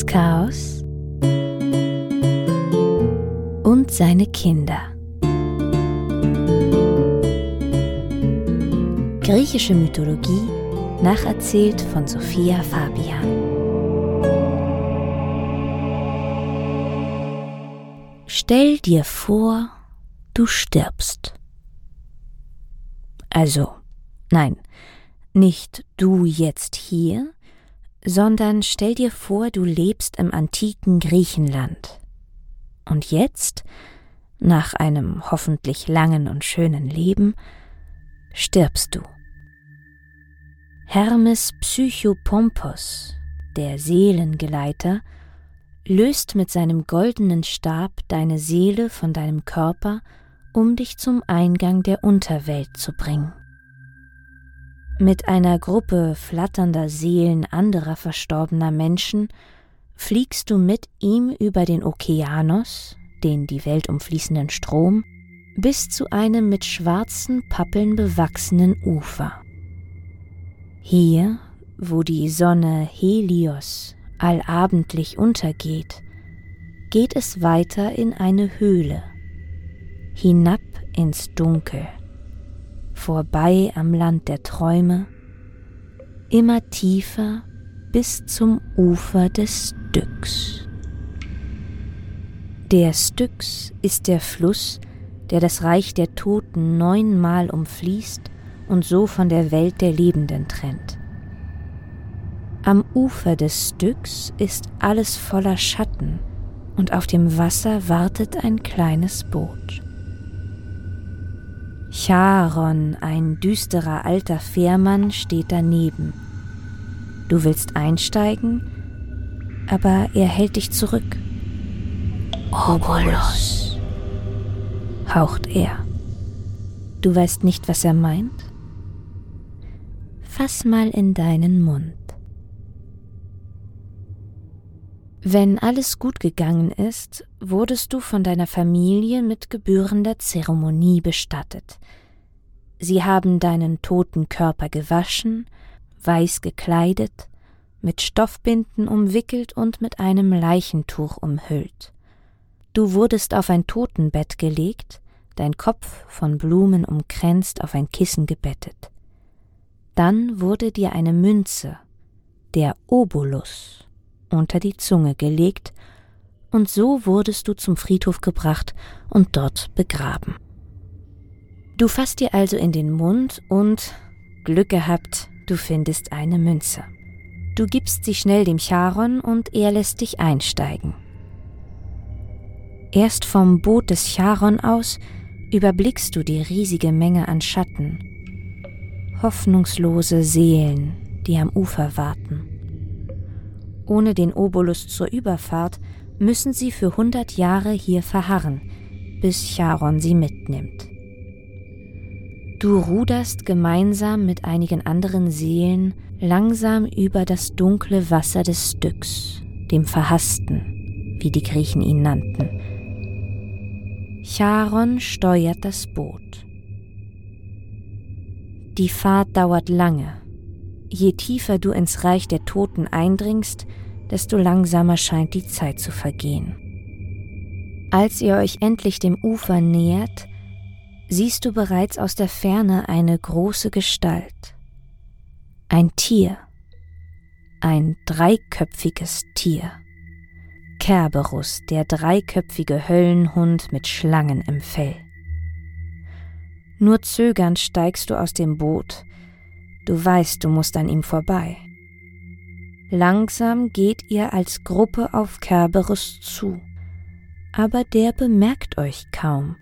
das Chaos und seine Kinder. Griechische Mythologie nacherzählt von Sophia Fabian. Stell dir vor, du stirbst. Also, nein, nicht du jetzt hier, sondern stell dir vor, du lebst im antiken Griechenland. Und jetzt, nach einem hoffentlich langen und schönen Leben, stirbst du. Hermes Psychopompos, der Seelengeleiter, löst mit seinem goldenen Stab deine Seele von deinem Körper, um dich zum Eingang der Unterwelt zu bringen. Mit einer Gruppe flatternder Seelen anderer verstorbener Menschen fliegst du mit ihm über den Okeanos, den die Welt umfließenden Strom, bis zu einem mit schwarzen Pappeln bewachsenen Ufer. Hier, wo die Sonne Helios allabendlich untergeht, geht es weiter in eine Höhle, hinab ins Dunkel vorbei am Land der Träume, immer tiefer bis zum Ufer des Styx. Der Styx ist der Fluss, der das Reich der Toten neunmal umfließt und so von der Welt der Lebenden trennt. Am Ufer des Styx ist alles voller Schatten und auf dem Wasser wartet ein kleines Boot. Charon, ein düsterer alter Fährmann, steht daneben. Du willst einsteigen, aber er hält dich zurück. Obolus, haucht er. Du weißt nicht, was er meint? Fass mal in deinen Mund. Wenn alles gut gegangen ist, wurdest du von deiner Familie mit gebührender Zeremonie bestattet. Sie haben deinen toten Körper gewaschen, weiß gekleidet, mit Stoffbinden umwickelt und mit einem Leichentuch umhüllt. Du wurdest auf ein Totenbett gelegt, dein Kopf von Blumen umkränzt auf ein Kissen gebettet. Dann wurde dir eine Münze, der Obolus, unter die Zunge gelegt, und so wurdest du zum Friedhof gebracht und dort begraben. Du fasst dir also in den Mund und, Glück gehabt, du findest eine Münze. Du gibst sie schnell dem Charon und er lässt dich einsteigen. Erst vom Boot des Charon aus überblickst du die riesige Menge an Schatten, hoffnungslose Seelen, die am Ufer warten. Ohne den Obolus zur Überfahrt müssen sie für hundert Jahre hier verharren, bis Charon sie mitnimmt. Du ruderst gemeinsam mit einigen anderen Seelen langsam über das dunkle Wasser des Styx, dem Verhassten, wie die Griechen ihn nannten. Charon steuert das Boot. Die Fahrt dauert lange. Je tiefer du ins Reich der Toten eindringst, desto langsamer scheint die Zeit zu vergehen. Als ihr euch endlich dem Ufer nähert, siehst du bereits aus der Ferne eine große Gestalt. Ein Tier, ein dreiköpfiges Tier. Kerberus, der dreiköpfige Höllenhund mit Schlangen im Fell. Nur zögernd steigst du aus dem Boot, du weißt, du musst an ihm vorbei. Langsam geht ihr als Gruppe auf Kerberus zu, aber der bemerkt euch kaum.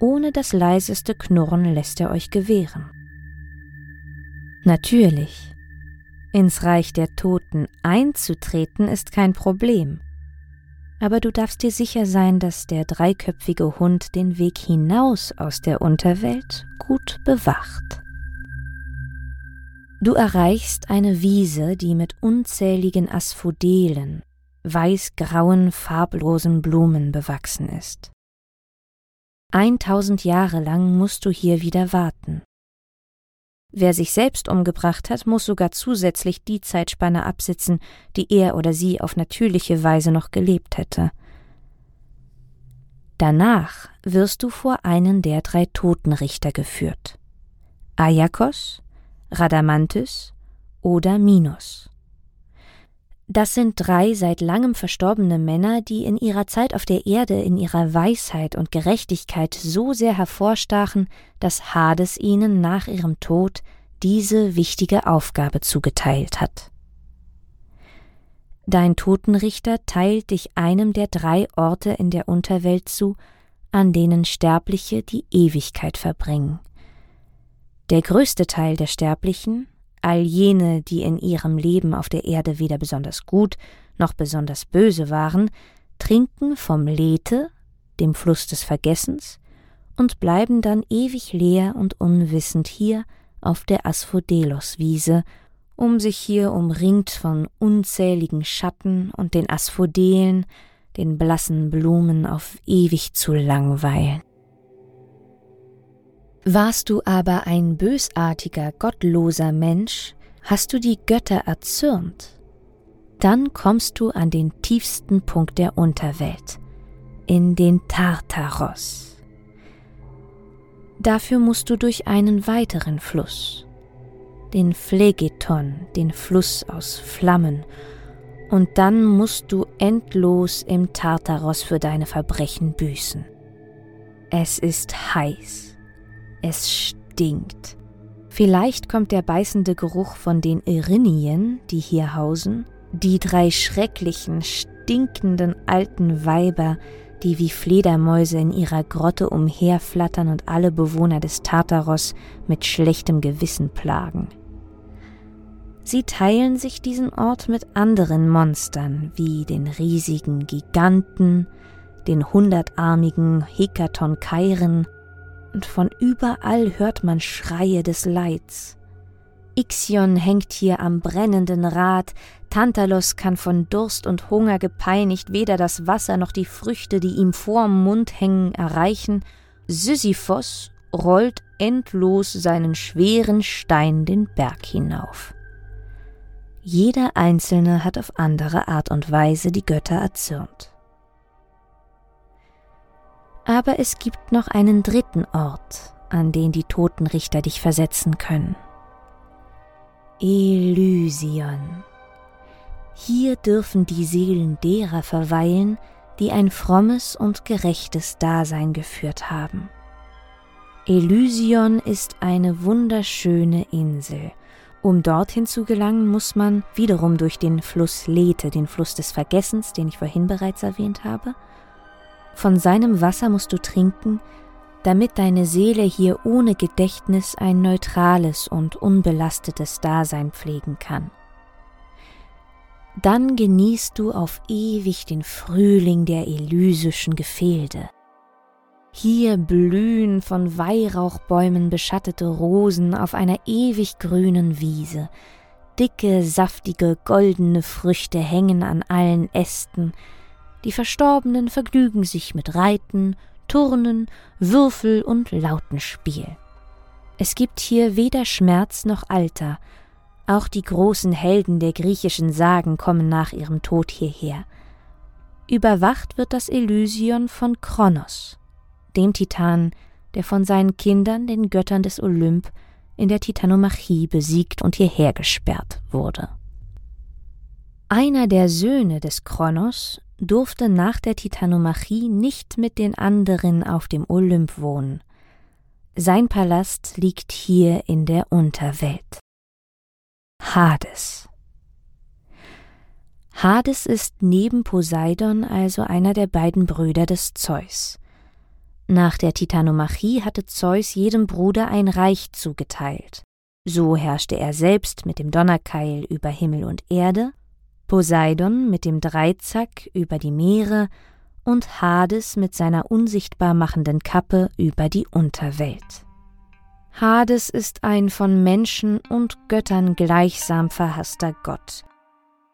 Ohne das leiseste Knurren lässt er euch gewähren. Natürlich, ins Reich der Toten einzutreten ist kein Problem, aber du darfst dir sicher sein, dass der dreiköpfige Hund den Weg hinaus aus der Unterwelt gut bewacht. Du erreichst eine Wiese, die mit unzähligen Asphodelen, weiß-grauen, farblosen Blumen bewachsen ist. Eintausend Jahre lang musst du hier wieder warten. Wer sich selbst umgebracht hat, muss sogar zusätzlich die Zeitspanne absitzen, die er oder sie auf natürliche Weise noch gelebt hätte. Danach wirst du vor einen der drei Totenrichter geführt. Ayakos, Radamanthys oder Minos. Das sind drei seit langem verstorbene Männer, die in ihrer Zeit auf der Erde in ihrer Weisheit und Gerechtigkeit so sehr hervorstachen, dass Hades ihnen nach ihrem Tod diese wichtige Aufgabe zugeteilt hat. Dein Totenrichter teilt dich einem der drei Orte in der Unterwelt zu, an denen Sterbliche die Ewigkeit verbringen. Der größte Teil der Sterblichen, all jene, die in ihrem Leben auf der Erde weder besonders gut noch besonders böse waren, trinken vom Lethe, dem Fluss des Vergessens, und bleiben dann ewig leer und unwissend hier auf der Asphodelos-Wiese, um sich hier umringt von unzähligen Schatten und den Asphodelen, den blassen Blumen auf ewig zu langweilen. Warst du aber ein bösartiger, gottloser Mensch, hast du die Götter erzürnt, dann kommst du an den tiefsten Punkt der Unterwelt, in den Tartaros. Dafür musst du durch einen weiteren Fluss, den Phlegeton, den Fluss aus Flammen, und dann musst du endlos im Tartaros für deine Verbrechen büßen. Es ist heiß es stinkt. Vielleicht kommt der beißende Geruch von den Erinien, die hier hausen, die drei schrecklichen, stinkenden alten Weiber, die wie Fledermäuse in ihrer Grotte umherflattern und alle Bewohner des Tartaros mit schlechtem Gewissen plagen. Sie teilen sich diesen Ort mit anderen Monstern, wie den riesigen Giganten, den hundertarmigen Hekaton-Kairen und von überall hört man Schreie des Leids. Ixion hängt hier am brennenden Rad, Tantalos kann von Durst und Hunger gepeinigt weder das Wasser noch die Früchte, die ihm vorm Mund hängen, erreichen, Sisyphos rollt endlos seinen schweren Stein den Berg hinauf. Jeder Einzelne hat auf andere Art und Weise die Götter erzürnt. Aber es gibt noch einen dritten Ort, an den die Totenrichter dich versetzen können. Elysion. Hier dürfen die Seelen derer verweilen, die ein frommes und gerechtes Dasein geführt haben. Elysion ist eine wunderschöne Insel. Um dorthin zu gelangen, muss man wiederum durch den Fluss Lethe, den Fluss des Vergessens, den ich vorhin bereits erwähnt habe, von seinem Wasser musst du trinken, damit deine Seele hier ohne Gedächtnis ein neutrales und unbelastetes Dasein pflegen kann. Dann genießt du auf ewig den Frühling der elysischen Gefilde. Hier blühen von Weihrauchbäumen beschattete Rosen auf einer ewig grünen Wiese. Dicke, saftige, goldene Früchte hängen an allen Ästen, die Verstorbenen vergnügen sich mit Reiten, Turnen, Würfel und Lautenspiel. Es gibt hier weder Schmerz noch Alter, auch die großen Helden der griechischen Sagen kommen nach ihrem Tod hierher. Überwacht wird das Elysion von Kronos, dem Titan, der von seinen Kindern, den Göttern des Olymp, in der Titanomachie besiegt und hierher gesperrt wurde. Einer der Söhne des Kronos durfte nach der Titanomachie nicht mit den anderen auf dem Olymp wohnen. Sein Palast liegt hier in der Unterwelt. Hades. Hades ist neben Poseidon also einer der beiden Brüder des Zeus. Nach der Titanomachie hatte Zeus jedem Bruder ein Reich zugeteilt. So herrschte er selbst mit dem Donnerkeil über Himmel und Erde Poseidon mit dem Dreizack über die Meere und Hades mit seiner unsichtbar machenden Kappe über die Unterwelt. Hades ist ein von Menschen und Göttern gleichsam verhasster Gott.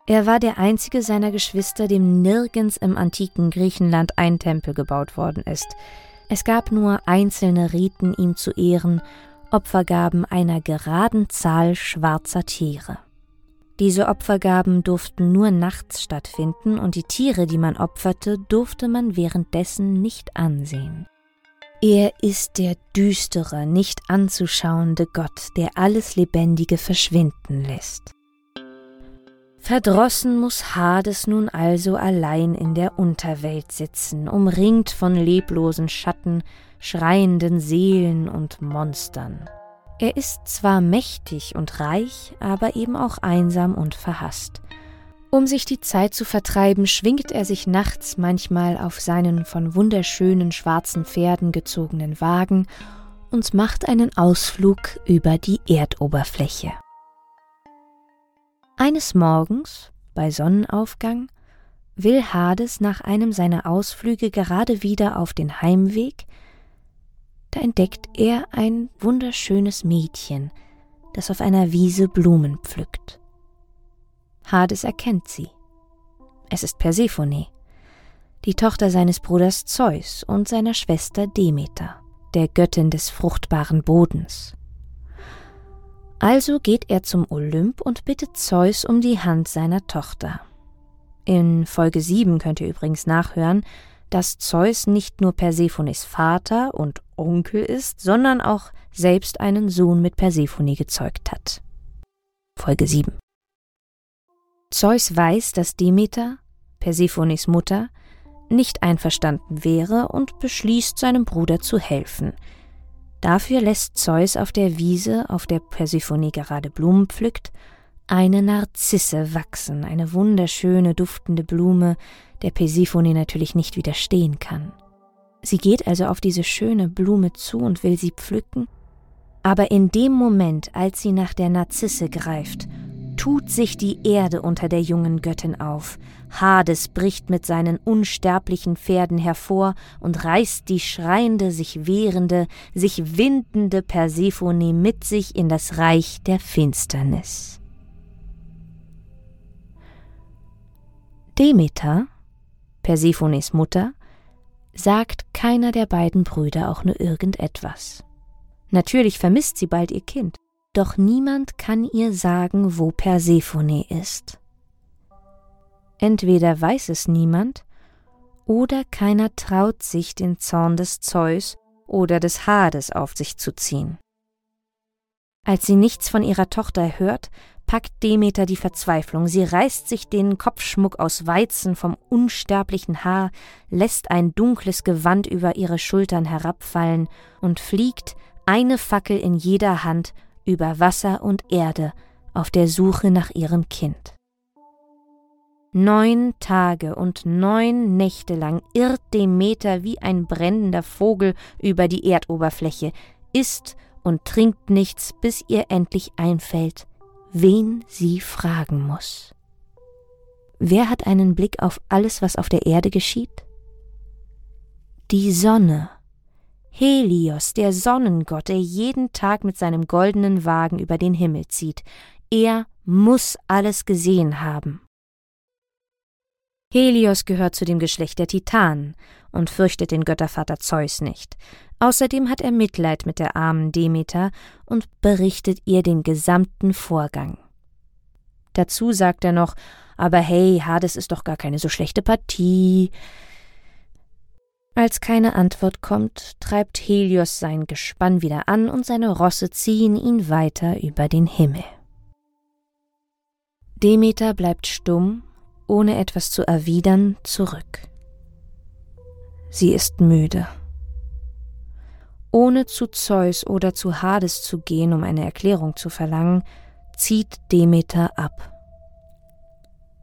Er war der einzige seiner Geschwister, dem nirgends im antiken Griechenland ein Tempel gebaut worden ist. Es gab nur einzelne Riten, ihm zu ehren, Opfergaben einer geraden Zahl schwarzer Tiere. Diese Opfergaben durften nur nachts stattfinden und die Tiere, die man opferte, durfte man währenddessen nicht ansehen. Er ist der düstere, nicht anzuschauende Gott, der alles Lebendige verschwinden lässt. Verdrossen muss Hades nun also allein in der Unterwelt sitzen, umringt von leblosen Schatten, schreienden Seelen und Monstern. Er ist zwar mächtig und reich, aber eben auch einsam und verhasst. Um sich die Zeit zu vertreiben, schwingt er sich nachts manchmal auf seinen von wunderschönen schwarzen Pferden gezogenen Wagen und macht einen Ausflug über die Erdoberfläche. Eines Morgens, bei Sonnenaufgang, will Hades nach einem seiner Ausflüge gerade wieder auf den Heimweg, da entdeckt er ein wunderschönes Mädchen, das auf einer Wiese Blumen pflückt. Hades erkennt sie. Es ist Persephone, die Tochter seines Bruders Zeus und seiner Schwester Demeter, der Göttin des fruchtbaren Bodens. Also geht er zum Olymp und bittet Zeus um die Hand seiner Tochter. In Folge 7 könnt ihr übrigens nachhören, dass Zeus nicht nur Persephones Vater und Onkel ist, sondern auch selbst einen Sohn mit Persephone gezeugt hat. Folge 7 Zeus weiß, dass Demeter, Persephones Mutter, nicht einverstanden wäre und beschließt, seinem Bruder zu helfen – Dafür lässt Zeus auf der Wiese, auf der Persephone gerade Blumen pflückt, eine Narzisse wachsen, eine wunderschöne, duftende Blume, der Persephone natürlich nicht widerstehen kann. Sie geht also auf diese schöne Blume zu und will sie pflücken, aber in dem Moment, als sie nach der Narzisse greift, tut sich die Erde unter der jungen Göttin auf. Hades bricht mit seinen unsterblichen Pferden hervor und reißt die schreiende, sich wehrende, sich windende Persephone mit sich in das Reich der Finsternis. Demeter, Persephones Mutter, sagt keiner der beiden Brüder auch nur irgendetwas. Natürlich vermisst sie bald ihr Kind doch niemand kann ihr sagen, wo Persephone ist. Entweder weiß es niemand, oder keiner traut sich, den Zorn des Zeus oder des Hades auf sich zu ziehen. Als sie nichts von ihrer Tochter hört, packt Demeter die Verzweiflung. Sie reißt sich den Kopfschmuck aus Weizen vom unsterblichen Haar, lässt ein dunkles Gewand über ihre Schultern herabfallen und fliegt, eine Fackel in jeder Hand, über Wasser und Erde auf der Suche nach ihrem Kind. Neun Tage und neun Nächte lang irrt Demeter wie ein brennender Vogel über die Erdoberfläche, isst und trinkt nichts, bis ihr endlich einfällt, wen sie fragen muss. Wer hat einen Blick auf alles, was auf der Erde geschieht? Die Sonne Helios, der Sonnengott, der jeden Tag mit seinem goldenen Wagen über den Himmel zieht. Er muss alles gesehen haben. Helios gehört zu dem Geschlecht der Titanen und fürchtet den Göttervater Zeus nicht. Außerdem hat er Mitleid mit der armen Demeter und berichtet ihr den gesamten Vorgang. Dazu sagt er noch, aber hey, Hades ist doch gar keine so schlechte Partie. Als keine Antwort kommt, treibt Helios sein Gespann wieder an und seine Rosse ziehen ihn weiter über den Himmel. Demeter bleibt stumm, ohne etwas zu erwidern, zurück. Sie ist müde. Ohne zu Zeus oder zu Hades zu gehen, um eine Erklärung zu verlangen, zieht Demeter ab.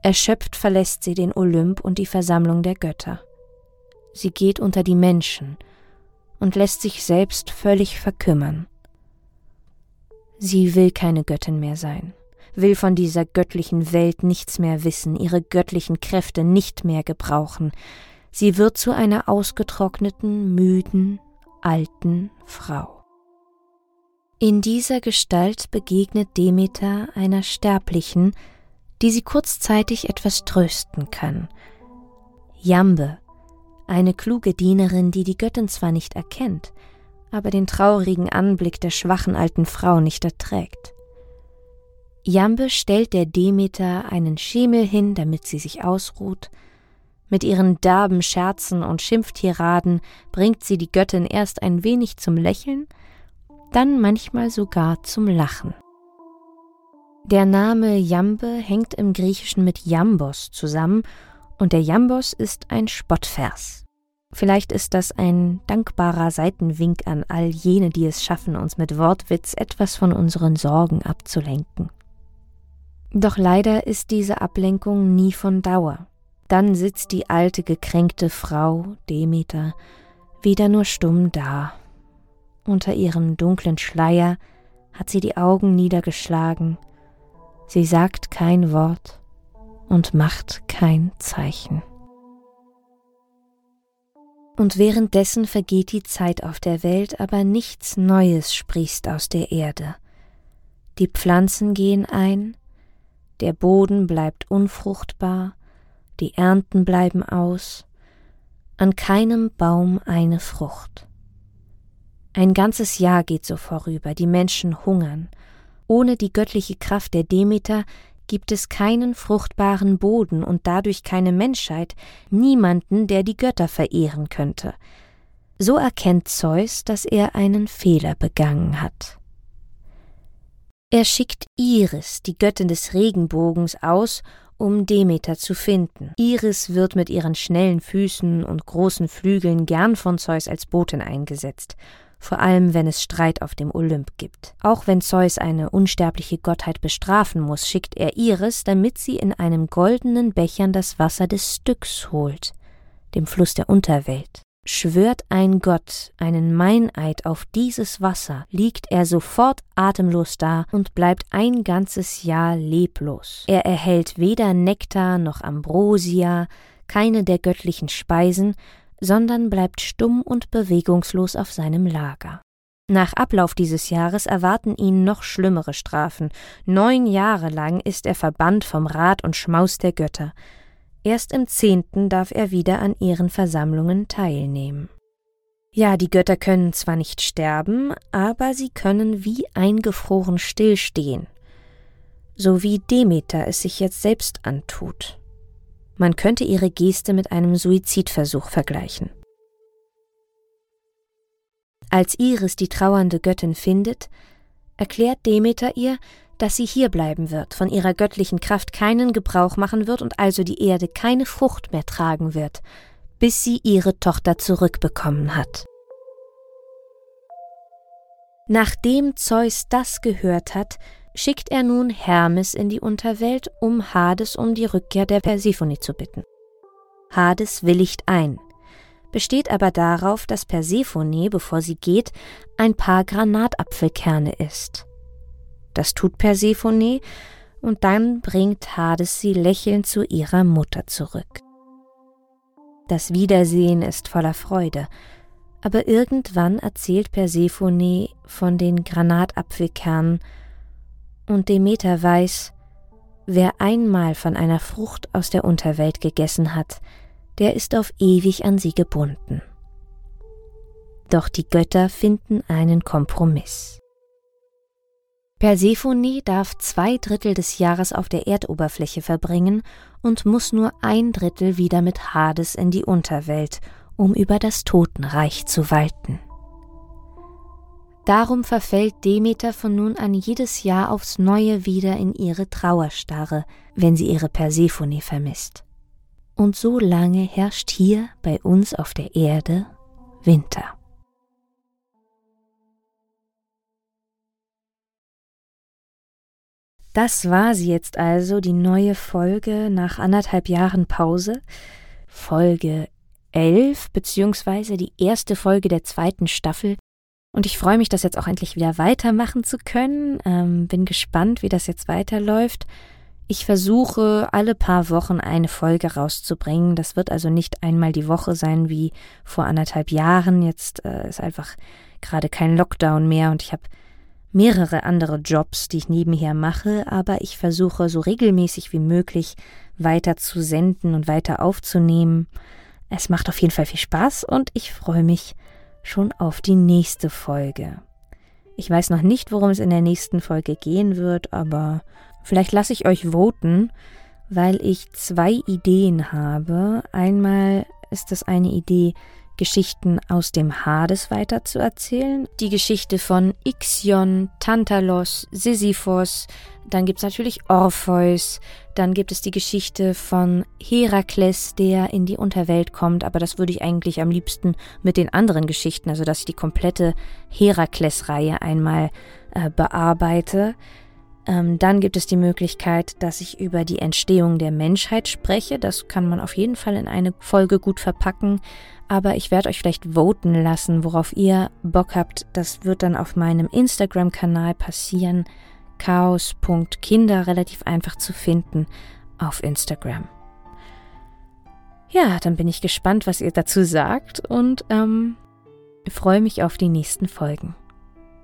Erschöpft verlässt sie den Olymp und die Versammlung der Götter. Sie geht unter die Menschen und lässt sich selbst völlig verkümmern. Sie will keine Göttin mehr sein, will von dieser göttlichen Welt nichts mehr wissen, ihre göttlichen Kräfte nicht mehr gebrauchen. Sie wird zu einer ausgetrockneten, müden, alten Frau. In dieser Gestalt begegnet Demeter einer Sterblichen, die sie kurzzeitig etwas trösten kann. Jambe, eine kluge Dienerin, die die Göttin zwar nicht erkennt, aber den traurigen Anblick der schwachen alten Frau nicht erträgt. Jambe stellt der Demeter einen Schemel hin, damit sie sich ausruht. Mit ihren derben Scherzen und Schimpftiraden bringt sie die Göttin erst ein wenig zum Lächeln, dann manchmal sogar zum Lachen. Der Name Jambe hängt im Griechischen mit Jambos zusammen, und der Jambos ist ein Spottvers. Vielleicht ist das ein dankbarer Seitenwink an all jene, die es schaffen, uns mit Wortwitz etwas von unseren Sorgen abzulenken. Doch leider ist diese Ablenkung nie von Dauer. Dann sitzt die alte gekränkte Frau, Demeter, wieder nur stumm da. Unter ihrem dunklen Schleier hat sie die Augen niedergeschlagen, sie sagt kein Wort und macht kein Zeichen. Und währenddessen vergeht die Zeit auf der Welt, aber nichts Neues sprießt aus der Erde. Die Pflanzen gehen ein, der Boden bleibt unfruchtbar, die Ernten bleiben aus, an keinem Baum eine Frucht. Ein ganzes Jahr geht so vorüber, die Menschen hungern. Ohne die göttliche Kraft der Demeter gibt es keinen fruchtbaren Boden und dadurch keine Menschheit, niemanden, der die Götter verehren könnte. So erkennt Zeus, dass er einen Fehler begangen hat. Er schickt Iris, die Göttin des Regenbogens, aus, um Demeter zu finden. Iris wird mit ihren schnellen Füßen und großen Flügeln gern von Zeus als Botin eingesetzt, vor allem wenn es Streit auf dem Olymp gibt. Auch wenn Zeus eine unsterbliche Gottheit bestrafen muss, schickt er Iris, damit sie in einem goldenen Bechern das Wasser des Styx holt, dem Fluss der Unterwelt. Schwört ein Gott einen Meineid auf dieses Wasser, liegt er sofort atemlos da und bleibt ein ganzes Jahr leblos. Er erhält weder Nektar noch Ambrosia, keine der göttlichen Speisen, sondern bleibt stumm und bewegungslos auf seinem Lager. Nach Ablauf dieses Jahres erwarten ihn noch schlimmere Strafen. Neun Jahre lang ist er verbannt vom Rat und Schmaus der Götter. Erst im zehnten darf er wieder an ihren Versammlungen teilnehmen. Ja, die Götter können zwar nicht sterben, aber sie können wie eingefroren stillstehen, so wie Demeter es sich jetzt selbst antut. Man könnte ihre Geste mit einem Suizidversuch vergleichen. Als Iris die trauernde Göttin findet, erklärt Demeter ihr, dass sie hier bleiben wird, von ihrer göttlichen Kraft keinen Gebrauch machen wird und also die Erde keine Frucht mehr tragen wird, bis sie ihre Tochter zurückbekommen hat. Nachdem Zeus das gehört hat, schickt er nun Hermes in die Unterwelt, um Hades um die Rückkehr der Persephone zu bitten. Hades willigt ein, besteht aber darauf, dass Persephone, bevor sie geht, ein paar Granatapfelkerne isst. Das tut Persephone, und dann bringt Hades sie lächelnd zu ihrer Mutter zurück. Das Wiedersehen ist voller Freude, aber irgendwann erzählt Persephone von den Granatapfelkernen, und Demeter weiß, wer einmal von einer Frucht aus der Unterwelt gegessen hat, der ist auf ewig an sie gebunden. Doch die Götter finden einen Kompromiss. Persephone darf zwei Drittel des Jahres auf der Erdoberfläche verbringen und muss nur ein Drittel wieder mit Hades in die Unterwelt, um über das Totenreich zu walten. Darum verfällt Demeter von nun an jedes Jahr aufs neue wieder in ihre Trauerstarre, wenn sie ihre Persephone vermisst. Und so lange herrscht hier bei uns auf der Erde Winter. Das war sie jetzt also, die neue Folge nach anderthalb Jahren Pause. Folge 11, beziehungsweise die erste Folge der zweiten Staffel. Und ich freue mich, das jetzt auch endlich wieder weitermachen zu können. Ähm, bin gespannt, wie das jetzt weiterläuft. Ich versuche alle paar Wochen eine Folge rauszubringen. Das wird also nicht einmal die Woche sein wie vor anderthalb Jahren. Jetzt äh, ist einfach gerade kein Lockdown mehr und ich habe mehrere andere Jobs, die ich nebenher mache, aber ich versuche so regelmäßig wie möglich weiter zu senden und weiter aufzunehmen. Es macht auf jeden Fall viel Spaß und ich freue mich, schon auf die nächste Folge. Ich weiß noch nicht, worum es in der nächsten Folge gehen wird, aber vielleicht lasse ich euch voten, weil ich zwei Ideen habe. Einmal ist das eine Idee, Geschichten aus dem Hades weiterzuerzählen. Die Geschichte von Ixion, Tantalos, Sisyphos, dann gibt es natürlich Orpheus, dann gibt es die Geschichte von Herakles, der in die Unterwelt kommt, aber das würde ich eigentlich am liebsten mit den anderen Geschichten, also dass ich die komplette Herakles-Reihe einmal äh, bearbeite. Ähm, dann gibt es die Möglichkeit, dass ich über die Entstehung der Menschheit spreche. Das kann man auf jeden Fall in eine Folge gut verpacken aber ich werde euch vielleicht voten lassen, worauf ihr Bock habt. Das wird dann auf meinem Instagram-Kanal passieren. Chaos.kinder relativ einfach zu finden auf Instagram. Ja, dann bin ich gespannt, was ihr dazu sagt und ähm, freue mich auf die nächsten Folgen.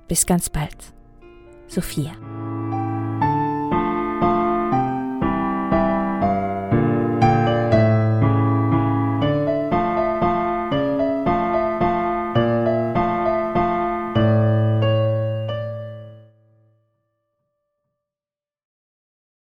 Bis ganz bald. Sophia.